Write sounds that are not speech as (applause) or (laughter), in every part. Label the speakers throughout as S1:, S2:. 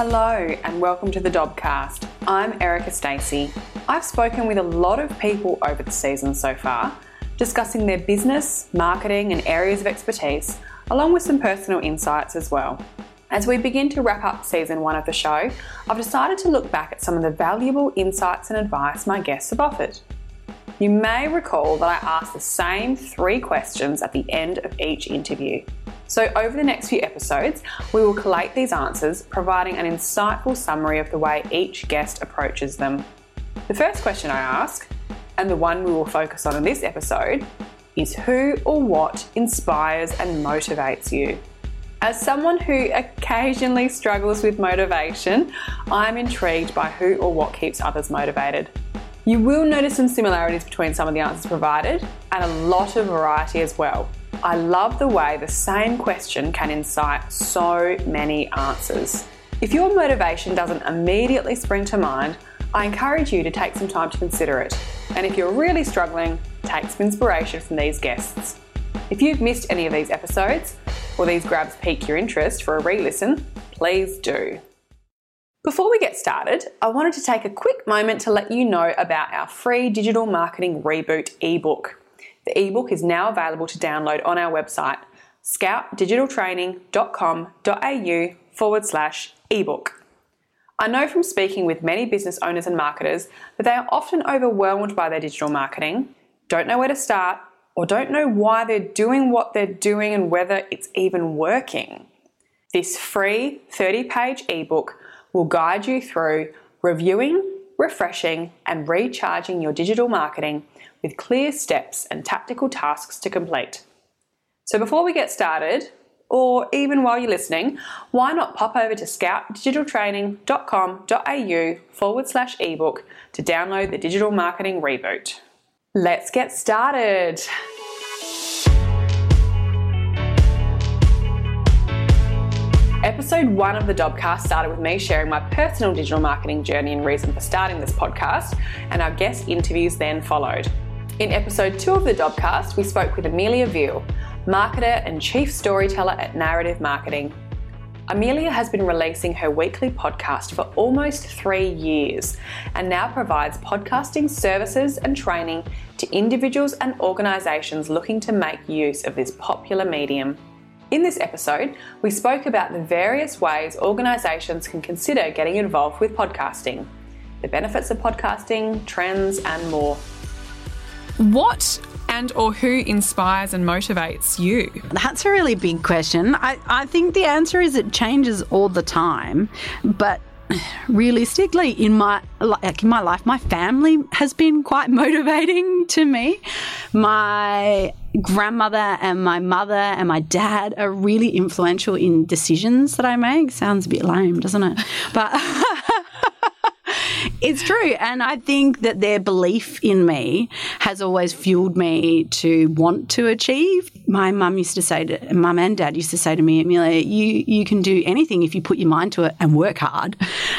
S1: Hello and welcome to the Dobcast. I'm Erica Stacey. I've spoken with a lot of people over the season so far, discussing their business, marketing, and areas of expertise, along with some personal insights as well. As we begin to wrap up season one of the show, I've decided to look back at some of the valuable insights and advice my guests have offered. You may recall that I asked the same three questions at the end of each interview. So, over the next few episodes, we will collate these answers, providing an insightful summary of the way each guest approaches them. The first question I ask, and the one we will focus on in this episode, is who or what inspires and motivates you? As someone who occasionally struggles with motivation, I'm intrigued by who or what keeps others motivated. You will notice some similarities between some of the answers provided and a lot of variety as well. I love the way the same question can incite so many answers. If your motivation doesn't immediately spring to mind, I encourage you to take some time to consider it. And if you're really struggling, take some inspiration from these guests. If you've missed any of these episodes, or these grabs pique your interest for a re listen, please do. Before we get started, I wanted to take a quick moment to let you know about our free digital marketing reboot ebook. The ebook is now available to download on our website, scoutdigitaltraining.com.au forward slash ebook. I know from speaking with many business owners and marketers that they are often overwhelmed by their digital marketing, don't know where to start, or don't know why they're doing what they're doing and whether it's even working. This free 30 page ebook will guide you through reviewing, refreshing, and recharging your digital marketing with clear steps and tactical tasks to complete. So before we get started, or even while you're listening, why not pop over to scoutdigitaltraining.com.au forward slash ebook to download the digital marketing reboot. Let's get started. Episode one of the Dobcast started with me sharing my personal digital marketing journey and reason for starting this podcast, and our guest interviews then followed. In episode two of the Dobcast, we spoke with Amelia Veal, marketer and chief storyteller at Narrative Marketing. Amelia has been releasing her weekly podcast for almost three years and now provides podcasting services and training to individuals and organisations looking to make use of this popular medium. In this episode, we spoke about the various ways organisations can consider getting involved with podcasting, the benefits of podcasting, trends, and more. What and or who inspires and motivates you?
S2: That's a really big question. I, I think the answer is it changes all the time, but realistically in my like in my life my family has been quite (laughs) motivating to me my grandmother and my mother and my dad are really influential in decisions that i make sounds a bit lame doesn't it but (laughs) it's true. And I think that their belief in me has always fueled me to want to achieve. My mum used to say to mum and dad used to say to me, Amelia, you you can do anything if you put your mind to it and work hard.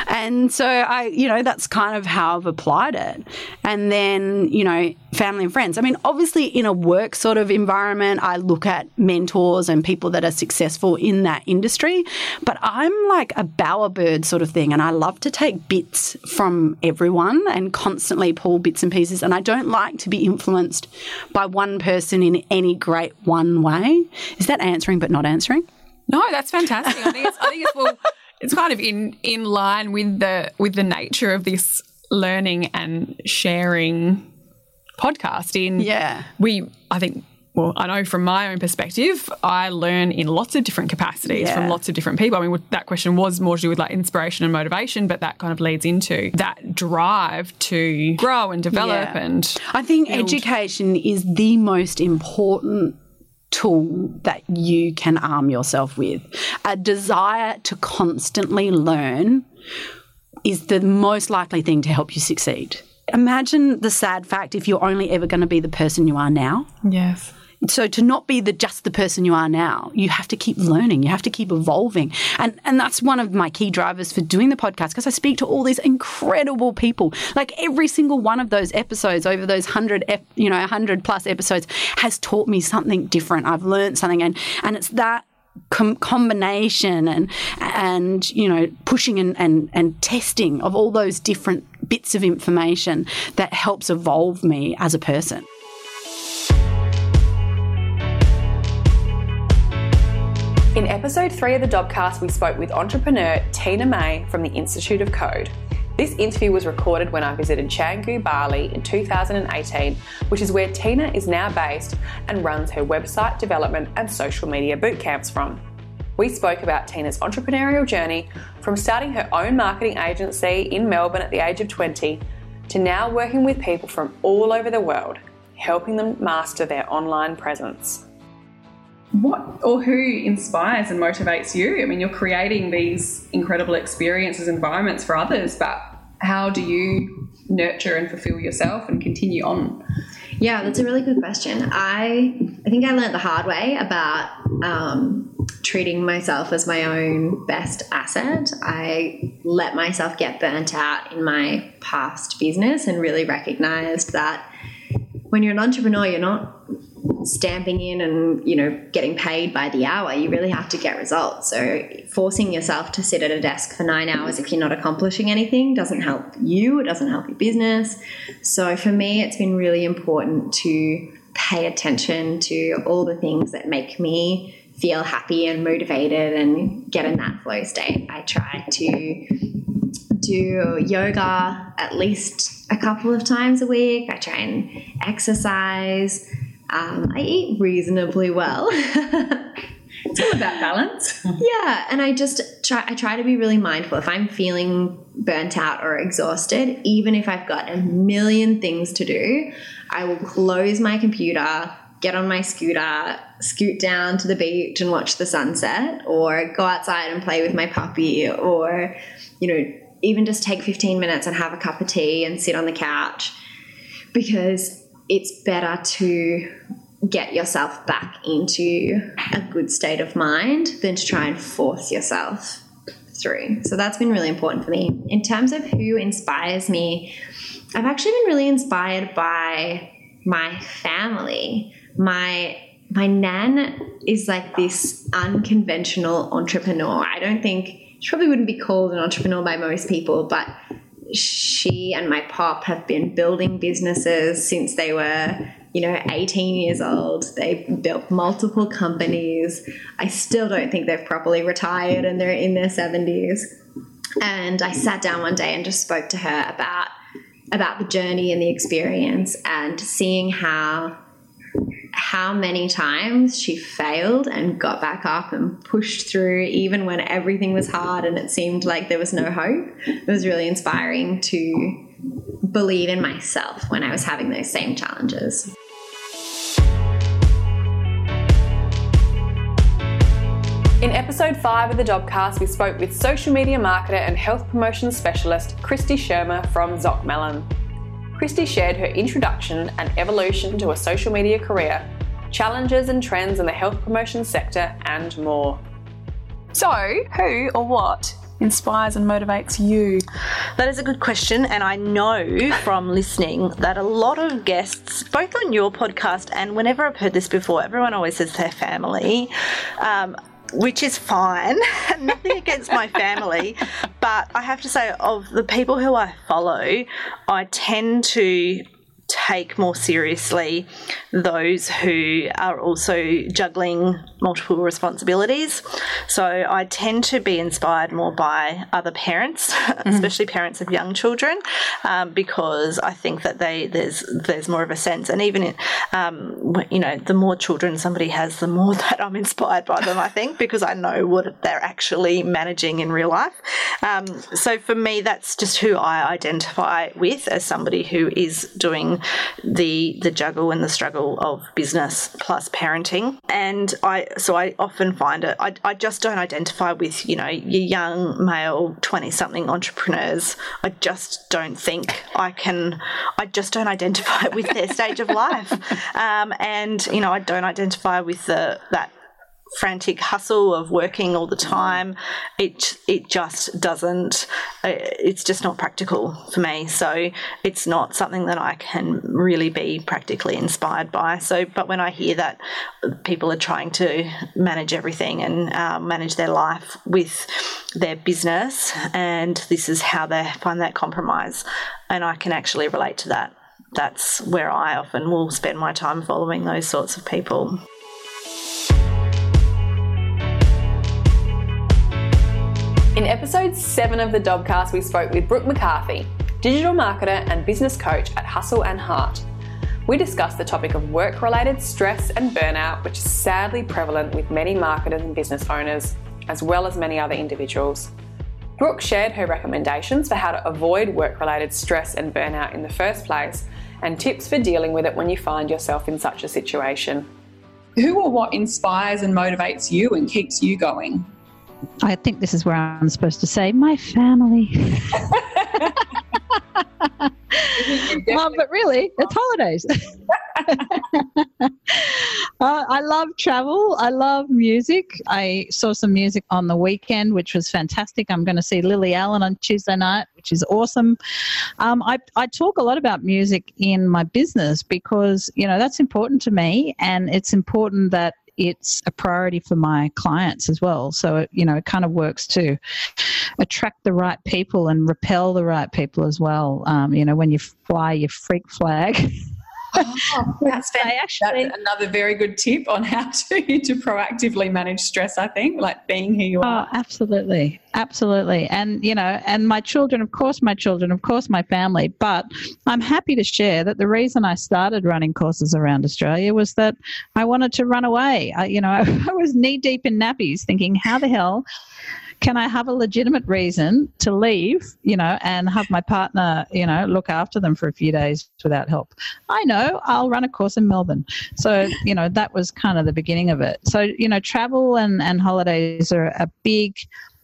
S2: And so I, you know, that's kind of how I've applied it. And then, you know, family and friends. I mean, obviously in a work sort of environment, I look at mentors and people that are successful in that industry, but I'm like a bowerbird sort of thing and I love to take bits from everyone and constantly pull bits and pieces. And I don't like to be influenced by one person in any great one way. Is that answering but not answering?
S1: No, that's fantastic. I think it's, I think it's well, it's kind of in in line with the with the nature of this learning and sharing podcast. In
S2: yeah,
S1: we I think well, I know from my own perspective, I learn in lots of different capacities yeah. from lots of different people. I mean, that question was more to do with like inspiration and motivation, but that kind of leads into that drive to grow and develop. Yeah. And
S2: I think build. education is the most important tool that you can arm yourself with. A desire to constantly learn is the most likely thing to help you succeed. Imagine the sad fact if you're only ever going to be the person you are now.
S1: Yes.
S2: So to not be the just the person you are now, you have to keep learning. You have to keep evolving, and and that's one of my key drivers for doing the podcast because I speak to all these incredible people. Like every single one of those episodes over those hundred, you know, hundred plus episodes has taught me something different. I've learned something, and and it's that com- combination and and you know pushing and, and and testing of all those different bits of information that helps evolve me as a person.
S1: In episode three of the Dobcast, we spoke with entrepreneur Tina May from the Institute of Code. This interview was recorded when I visited Canggu, Bali in 2018, which is where Tina is now based and runs her website development and social media bootcamps from. We spoke about Tina's entrepreneurial journey from starting her own marketing agency in Melbourne at the age of 20 to now working with people from all over the world, helping them master their online presence what or who inspires and motivates you? I mean, you're creating these incredible experiences, environments for others, but how do you nurture and fulfill yourself and continue on?
S3: Yeah, that's a really good question. I I think I learned the hard way about um, treating myself as my own best asset. I let myself get burnt out in my past business and really recognized that when you're an entrepreneur, you're not stamping in and you know getting paid by the hour you really have to get results. So forcing yourself to sit at a desk for nine hours if you're not accomplishing anything doesn't help you it doesn't help your business. So for me it's been really important to pay attention to all the things that make me feel happy and motivated and get in that flow state. I try to do yoga at least a couple of times a week. I try and exercise um, I eat reasonably well. (laughs)
S1: it's all about balance. (laughs)
S3: yeah, and I just try. I try to be really mindful. If I'm feeling burnt out or exhausted, even if I've got a million things to do, I will close my computer, get on my scooter, scoot down to the beach and watch the sunset, or go outside and play with my puppy, or you know, even just take 15 minutes and have a cup of tea and sit on the couch because it's better to get yourself back into a good state of mind than to try and force yourself through. So that's been really important for me. In terms of who inspires me, I've actually been really inspired by my family. My my nan is like this unconventional entrepreneur. I don't think she probably wouldn't be called an entrepreneur by most people, but she and my pop have been building businesses since they were you know 18 years old. They've built multiple companies. I still don't think they've properly retired and they're in their 70s and i sat down one day and just spoke to her about about the journey and the experience and seeing how how many times she failed and got back up and pushed through, even when everything was hard and it seemed like there was no hope. It was really inspiring to believe in myself when I was having those same challenges.
S1: In episode 5 of the Dobcast, we spoke with social media marketer and health promotion specialist Christy Shermer from Zoc Christy shared her introduction and evolution to a social media career, challenges and trends in the health promotion sector, and more. So, who or what inspires and motivates you?
S4: That is a good question, and I know from listening that a lot of guests, both on your podcast and whenever I've heard this before, everyone always says their family. Um, which is fine. (laughs) Nothing against my family, but I have to say, of the people who I follow, I tend to take more seriously those who are also juggling multiple responsibilities. So I tend to be inspired more by other parents, mm-hmm. (laughs) especially parents of young children, um, because I think that they there's there's more of a sense, and even in, um, you know the more children somebody has, the more (laughs) that I'm inspired by them. I think because I know what they're actually managing in real life. Um, so for me, that's just who I identify with as somebody who is doing the the juggle and the struggle of business plus parenting, and I so I often find it, I, I just don't identify with, you know, your young male 20 something entrepreneurs. I just don't think I can, I just don't identify (laughs) with their stage of life. Um, and, you know, I don't identify with the, that frantic hustle of working all the time, it it just doesn't. uh, It's just not practical for me. So it's not something that I can really be practically inspired by. So, but when I hear that people are trying to manage everything and uh, manage their life with their business, and this is how they find that compromise, and I can actually relate to that. That's where I often will spend my time following those sorts of people.
S1: Episode 7 of the Dobcast, we spoke with Brooke McCarthy, digital marketer and business coach at Hustle and Heart. We discussed the topic of work related stress and burnout, which is sadly prevalent with many marketers and business owners, as well as many other individuals. Brooke shared her recommendations for how to avoid work related stress and burnout in the first place and tips for dealing with it when you find yourself in such a situation.
S5: Who or what inspires and motivates you and keeps you going?
S6: I think this is where I'm supposed to say my family. (laughs) (laughs) Um, but really, it's holidays. (laughs) uh, I love travel. I love music. I saw some music on the weekend, which was fantastic. I'm going to see Lily Allen on Tuesday night, which is awesome. Um, I, I talk a lot about music in my business because, you know, that's important to me. And it's important that it's a priority for my clients as well. So, it, you know, it kind of works to attract the right people and repel the right people as well. Um, you know, when you fly your freak flag. (laughs)
S5: Oh, that's,
S6: actually-
S5: that's another very good tip on how (laughs) to, to proactively manage stress, I think, like being who you
S6: Oh,
S5: are.
S6: absolutely. Absolutely. And, you know, and my children, of course, my children, of course, my family. But I'm happy to share that the reason I started running courses around Australia was that I wanted to run away. I, you know, (laughs) I was knee deep in nappies thinking, how the hell can I have a legitimate reason to leave, you know, and have my partner, you know, look after them for a few days without help? I know I'll run a course in Melbourne. So, you know, that was kind of the beginning of it. So, you know, travel and, and holidays are a big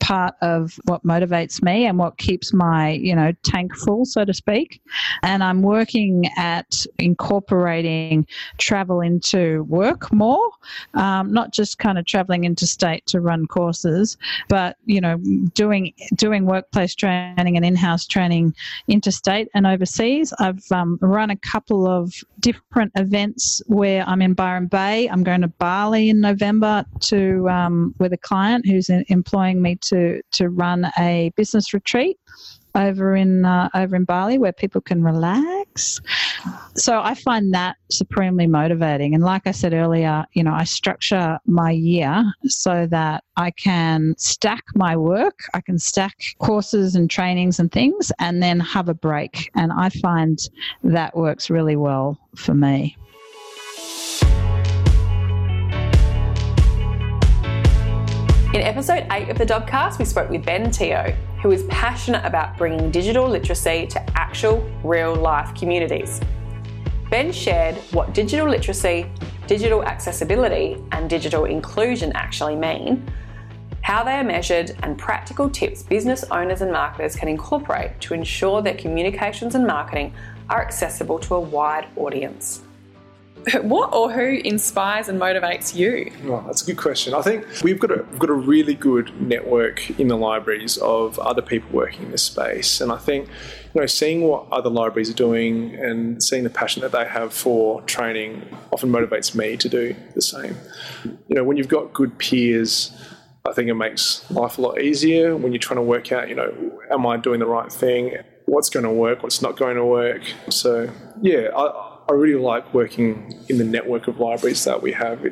S6: part of what motivates me and what keeps my, you know, tank full, so to speak. And I'm working at incorporating travel into work more, um, not just kind of traveling interstate to run courses, but you know, doing doing workplace training and in-house training interstate and overseas. I've um, run a couple of different events where I'm in Byron Bay. I'm going to Bali in November to um, with a client who's in, employing me to to run a business retreat over in uh, over in Bali where people can relax. So I find that supremely motivating. And like I said earlier, you know, I structure my year so that I can stack my work, I can stack courses and trainings and things, and then have a break. And I find that works really well for me.
S1: In episode 8 of the Dobcast, we spoke with Ben Teo, who is passionate about bringing digital literacy to actual, real life communities. Ben shared what digital literacy, digital accessibility, and digital inclusion actually mean, how they are measured, and practical tips business owners and marketers can incorporate to ensure that communications and marketing are accessible to a wide audience. (laughs)
S5: What or who inspires and motivates you?
S7: Well, that's a good question. I think we've got a we've got a really good network in the libraries of other people working in this space, and I think you know seeing what other libraries are doing and seeing the passion that they have for training often motivates me to do the same. You know, when you've got good peers. I think it makes life a lot easier when you're trying to work out, you know, am I doing the right thing? What's going to work? What's not going to work? So, yeah, I, I really like working in the network of libraries that we have.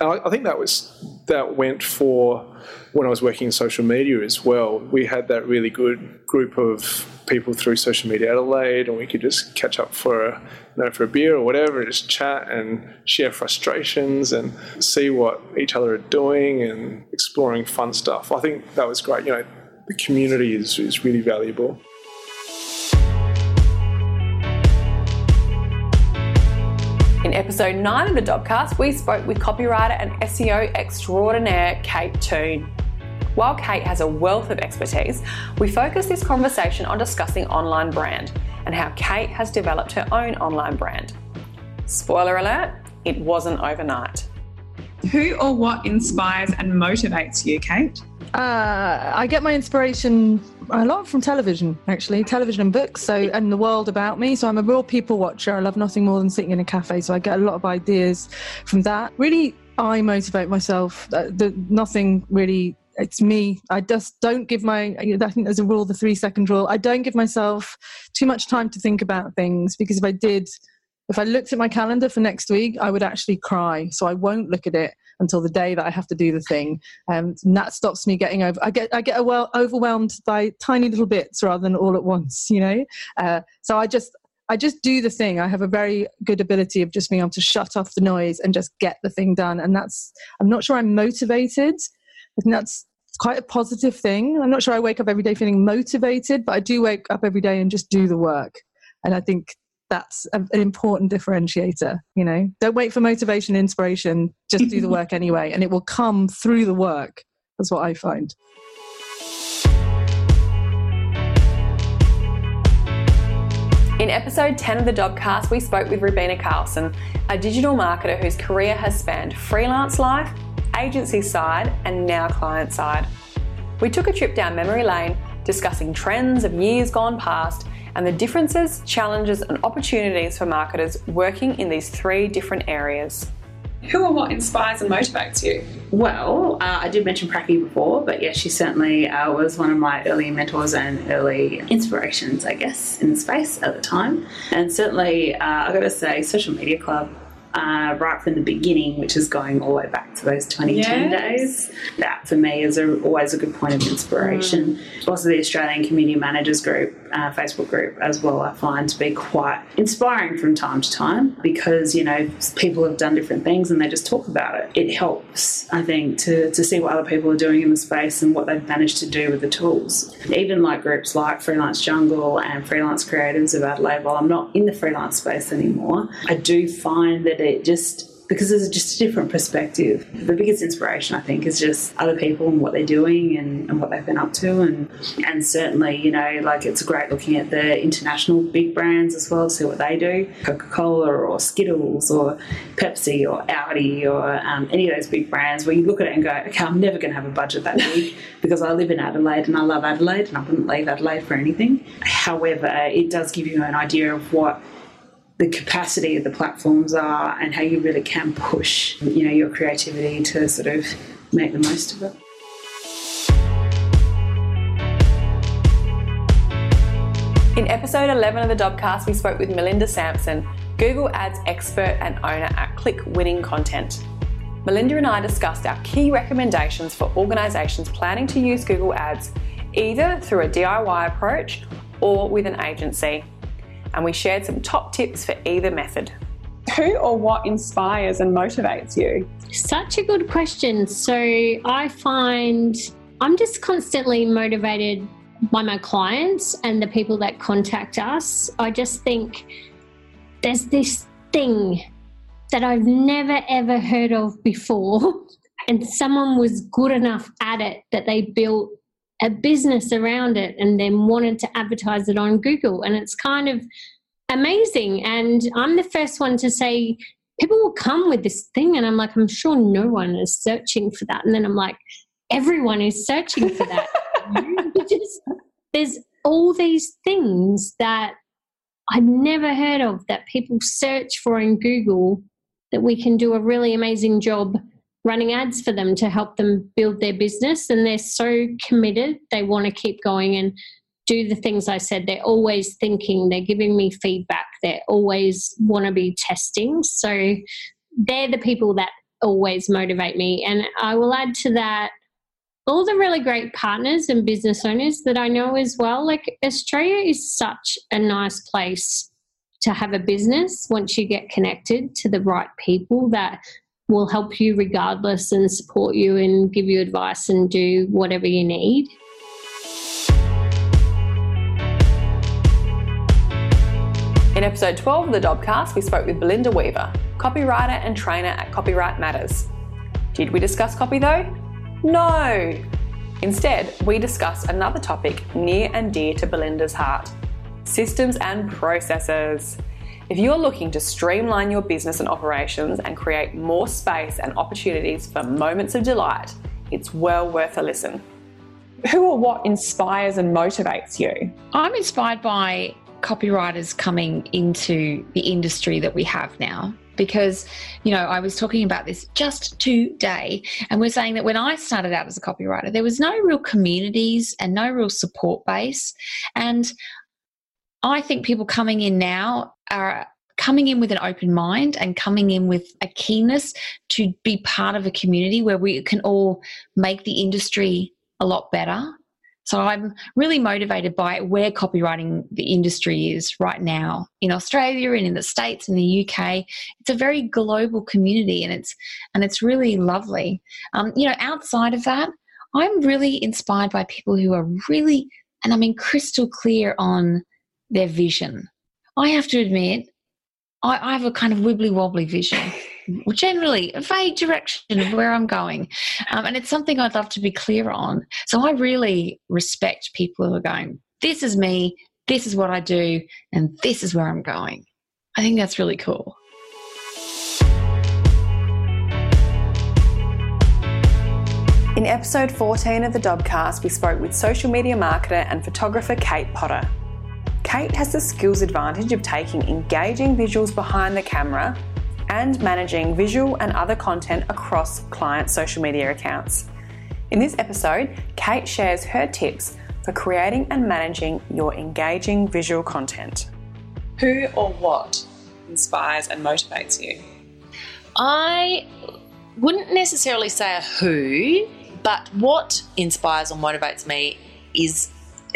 S7: I, I think that was that went for when I was working in social media as well. We had that really good group of people through social media Adelaide, and we could just catch up for a, you know for a beer or whatever, and just chat and share frustrations and see what each other are doing and exploring fun stuff. I think that was great. You know, the community is is really valuable.
S1: In episode 9 of the Dobcast, we spoke with copywriter and SEO extraordinaire Kate Toon. While Kate has a wealth of expertise, we focus this conversation on discussing online brand and how Kate has developed her own online brand. Spoiler alert, it wasn't overnight.
S5: Who or what inspires and motivates you, Kate?
S8: Uh, I get my inspiration a lot from television, actually, television and books, so and the world about me. So I'm a real people watcher. I love nothing more than sitting in a cafe. So I get a lot of ideas from that. Really, I motivate myself. Uh, the, nothing really. It's me. I just don't give my. I think there's a rule, the three second rule. I don't give myself too much time to think about things because if I did, if I looked at my calendar for next week, I would actually cry. So I won't look at it until the day that I have to do the thing. Um, and that stops me getting over. I get I get well overwhelmed by tiny little bits rather than all at once. You know. Uh, so I just I just do the thing. I have a very good ability of just being able to shut off the noise and just get the thing done. And that's I'm not sure I'm motivated. I think that's quite a positive thing. I'm not sure I wake up every day feeling motivated, but I do wake up every day and just do the work. And I think that's a, an important differentiator you know? Don't wait for motivation inspiration. Just do the (laughs) work anyway and it will come through the work that's what i find.
S1: In episode 10 of the Dobcast, we spoke with Rubina Carlson, a digital marketer whose career has spanned freelance life, agency side, and now client side. We took a trip down memory lane, discussing trends of years gone past and the differences, challenges, and opportunities for marketers working in these three different areas.
S5: Who or what inspires and motivates you?
S9: Well, uh, I did mention Pracky before, but yeah, she certainly uh, was one of my early mentors and early inspirations, I guess, in the space at the time. And certainly, uh, I got to say, Social Media Club uh, right from the beginning, which is going all the way back to those 2010 yes. days. That for me is a, always a good point of inspiration. Mm. Also, the Australian Community Managers Group, uh, Facebook group as well, I find to be quite inspiring from time to time because, you know, people have done different things and they just talk about it. It helps, I think, to, to see what other people are doing in the space and what they've managed to do with the tools. Even like groups like Freelance Jungle and Freelance Creatives of Adelaide, while I'm not in the freelance space anymore, I do find that it just because there's just a different perspective. The biggest inspiration, I think, is just other people and what they're doing and, and what they've been up to. And, and certainly, you know, like it's great looking at the international big brands as well see what they do Coca Cola or Skittles or Pepsi or Audi or um, any of those big brands where you look at it and go, okay, I'm never going to have a budget that big (laughs) because I live in Adelaide and I love Adelaide and I wouldn't leave Adelaide for anything. However, it does give you an idea of what the capacity of the platforms are and how you really can push you know your creativity to sort of make the most of it.
S1: In episode 11 of the Dobcast, we spoke with Melinda Sampson, Google Ads expert and owner at Click Winning Content. Melinda and I discussed our key recommendations for organisations planning to use Google Ads, either through a DIY approach or with an agency and we shared some top tips for either method.
S5: Who or what inspires and motivates you?
S10: Such a good question. So I find I'm just constantly motivated by my clients and the people that contact us. I just think there's this thing that I've never ever heard of before, (laughs) and someone was good enough at it that they built a business around it and then wanted to advertise it on Google. And it's kind of amazing. And I'm the first one to say, people will come with this thing. And I'm like, I'm sure no one is searching for that. And then I'm like, everyone is searching for that. (laughs) just, there's all these things that I've never heard of that people search for in Google that we can do a really amazing job running ads for them to help them build their business and they're so committed they want to keep going and do the things i said. They're always thinking they're giving me feedback they always want to be testing. So they're the people that always motivate me and i will add to that all the really great partners and business owners that i know as well. Like australia is such a nice place to have a business once you get connected to the right people that will help you regardless and support you and give you advice and do whatever you need.
S1: In episode 12 of the Dobcast, we spoke with Belinda Weaver, copywriter and trainer at Copywrite Matters. Did we discuss copy though? No! Instead, we discussed another topic near and dear to Belinda's heart systems and processes. If you're looking to streamline your business and operations and create more space and opportunities for moments of delight, it's well worth a listen.
S5: Who or what inspires and motivates you?
S11: I'm inspired by copywriters coming into the industry that we have now because you know i was talking about this just today and we're saying that when i started out as a copywriter there was no real communities and no real support base and i think people coming in now are coming in with an open mind and coming in with a keenness to be part of a community where we can all make the industry a lot better so I'm really motivated by where copywriting the industry is right now in Australia and in the States and the UK. It's a very global community and it's and it's really lovely. Um, you know, outside of that, I'm really inspired by people who are really and I mean crystal clear on their vision. I have to admit, I, I have a kind of wibbly wobbly vision generally a vague direction of where I'm going. Um, and it's something I'd love to be clear on. So I really respect people who are going, this is me, this is what I do, and this is where I'm going. I think that's really cool.
S1: In episode 14 of the Dobcast, we spoke with social media marketer and photographer Kate Potter. Kate has the skills advantage of taking engaging visuals behind the camera and managing visual and other content across client social media accounts. In this episode, Kate shares her tips for creating and managing your engaging visual content.
S5: Who or what inspires and motivates you?
S12: I wouldn't necessarily say a who, but what inspires or motivates me is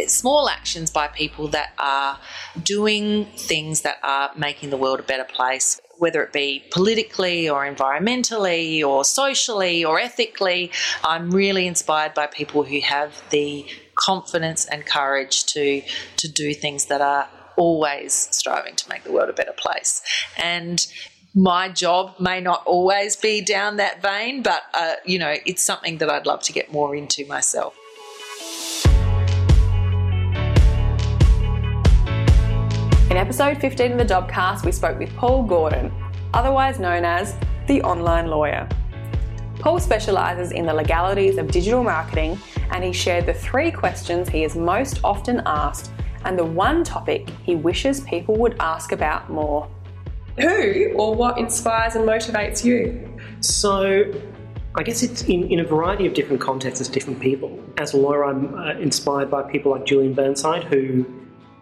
S12: small actions by people that are doing things that are making the world a better place whether it be politically or environmentally or socially or ethically. I'm really inspired by people who have the confidence and courage to to do things that are always striving to make the world a better place. And my job may not always be down that vein, but uh, you know, it's something that I'd love to get more into myself.
S1: In episode 15 of the Dobcast, we spoke with Paul Gordon, otherwise known as the online lawyer. Paul specialises in the legalities of digital marketing and he shared the three questions he is most often asked and the one topic he wishes people would ask about more.
S5: Who or what inspires and motivates you?
S13: So, I guess it's in, in a variety of different contexts as different people. As a lawyer, I'm uh, inspired by people like Julian Burnside, who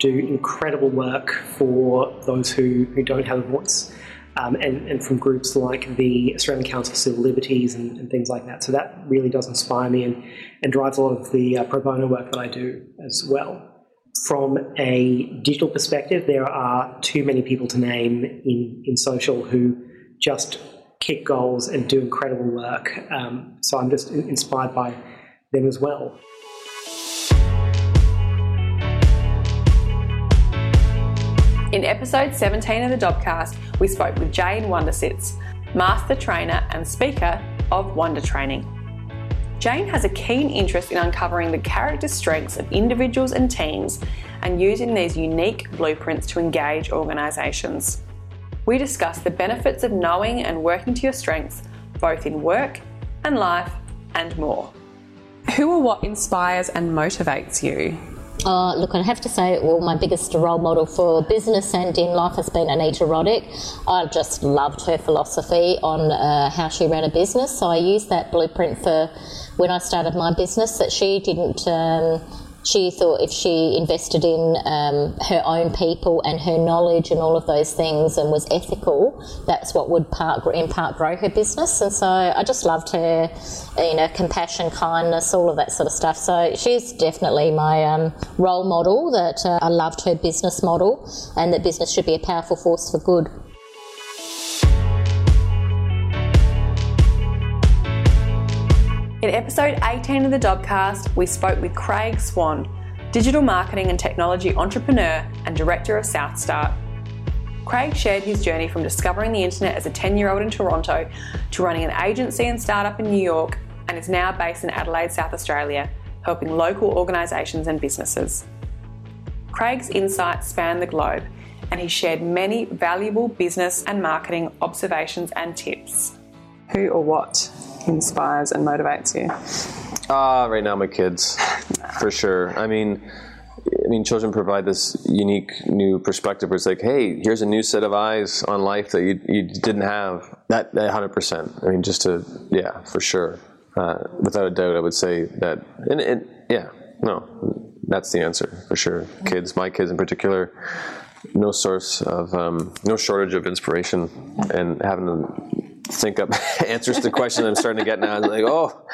S13: do incredible work for those who, who don't have a voice. Um, and, and, from groups like the Australian Council for Civil Liberties and, and, things like that. So that really does inspire me and, and drives a lot of the uh, pro bono work that I do as well. From a digital perspective, there are too many people to name in, in social who just kick goals and do incredible work. Um, so I'm just inspired by them as well.
S1: In episode 17 of the Dobcast, we spoke with Jane Wundersitz, master trainer and speaker of Wonder Training. Jane has a keen interest in uncovering the character strengths of individuals and teams and using these unique blueprints to engage organisations. We discuss the benefits of knowing and working to your strengths, both in work and life, and more.
S5: Who or what inspires and motivates you?
S14: Uh, look, I have to say, well, my biggest role model for business and in life has been Anita Roddick. I just loved her philosophy on uh, how she ran a business. So I used that blueprint for when I started my business that she didn't. Um, she thought if she invested in um, her own people and her knowledge and all of those things and was ethical, that's what would part, in part grow her business. And so I just loved her, you know, compassion, kindness, all of that sort of stuff. So she's definitely my um, role model that uh, I loved her business model and that business should be a powerful force for good.
S1: In episode 18 of the Dobcast, we spoke with Craig Swan, digital marketing and technology entrepreneur and director of Southstart. Craig shared his journey from discovering the internet as a 10 year old in Toronto to running an agency and startup in New York and is now based in Adelaide, South Australia, helping local organisations and businesses. Craig's insights span the globe, and he shared many valuable business and marketing observations and tips. Who or what inspires and motivates you?
S15: Ah, right now my kids, for sure. I mean, I mean, children provide this unique new perspective where it's like, hey, here's a new set of eyes on life that you, you didn't have. That, that 100%. I mean, just to, yeah, for sure. Uh, without a doubt, I would say that, and, and yeah, no, that's the answer for sure. Kids, my kids in particular, no source of, um, no shortage of inspiration and having to think up (laughs) answers to questions I'm starting to get now. I'm like, oh,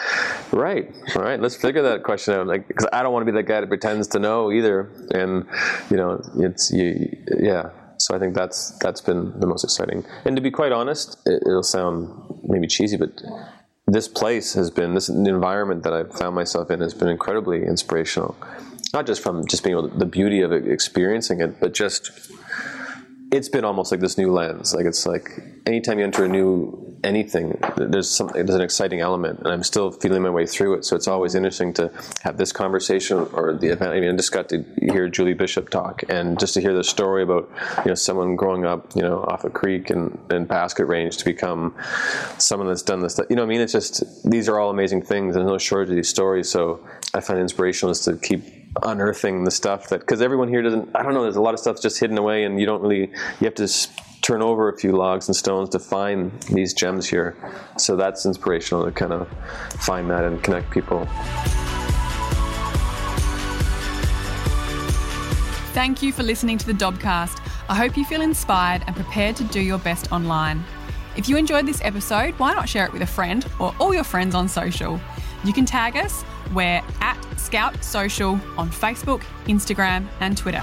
S15: right, all right, let's figure that question out. Like, because I don't want to be that guy that pretends to know either. And you know, it's you, yeah. So I think that's that's been the most exciting. And to be quite honest, it, it'll sound maybe cheesy, but this place has been this environment that I've found myself in has been incredibly inspirational. Not just from just being able to, the beauty of experiencing it, but just it's been almost like this new lens. Like it's like anytime you enter a new anything, there's something, there's an exciting element, and I'm still feeling my way through it. So it's always interesting to have this conversation or the event. I mean, I just got to hear Julie Bishop talk, and just to hear the story about you know someone growing up, you know, off a creek and, Basket Range to become someone that's done this. You know, I mean, it's just these are all amazing things. There's no shortage of these stories. So I find it inspirational is to keep unearthing the stuff that because everyone here doesn't i don't know there's a lot of stuff just hidden away and you don't really you have to turn over a few logs and stones to find these gems here so that's inspirational to kind of find that and connect people
S1: Thank you for listening to the Dobcast. I hope you feel inspired and prepared to do your best online. If you enjoyed this episode, why not share it with a friend or all your friends on social? You can tag us we're at Scout Social on Facebook, Instagram, and Twitter.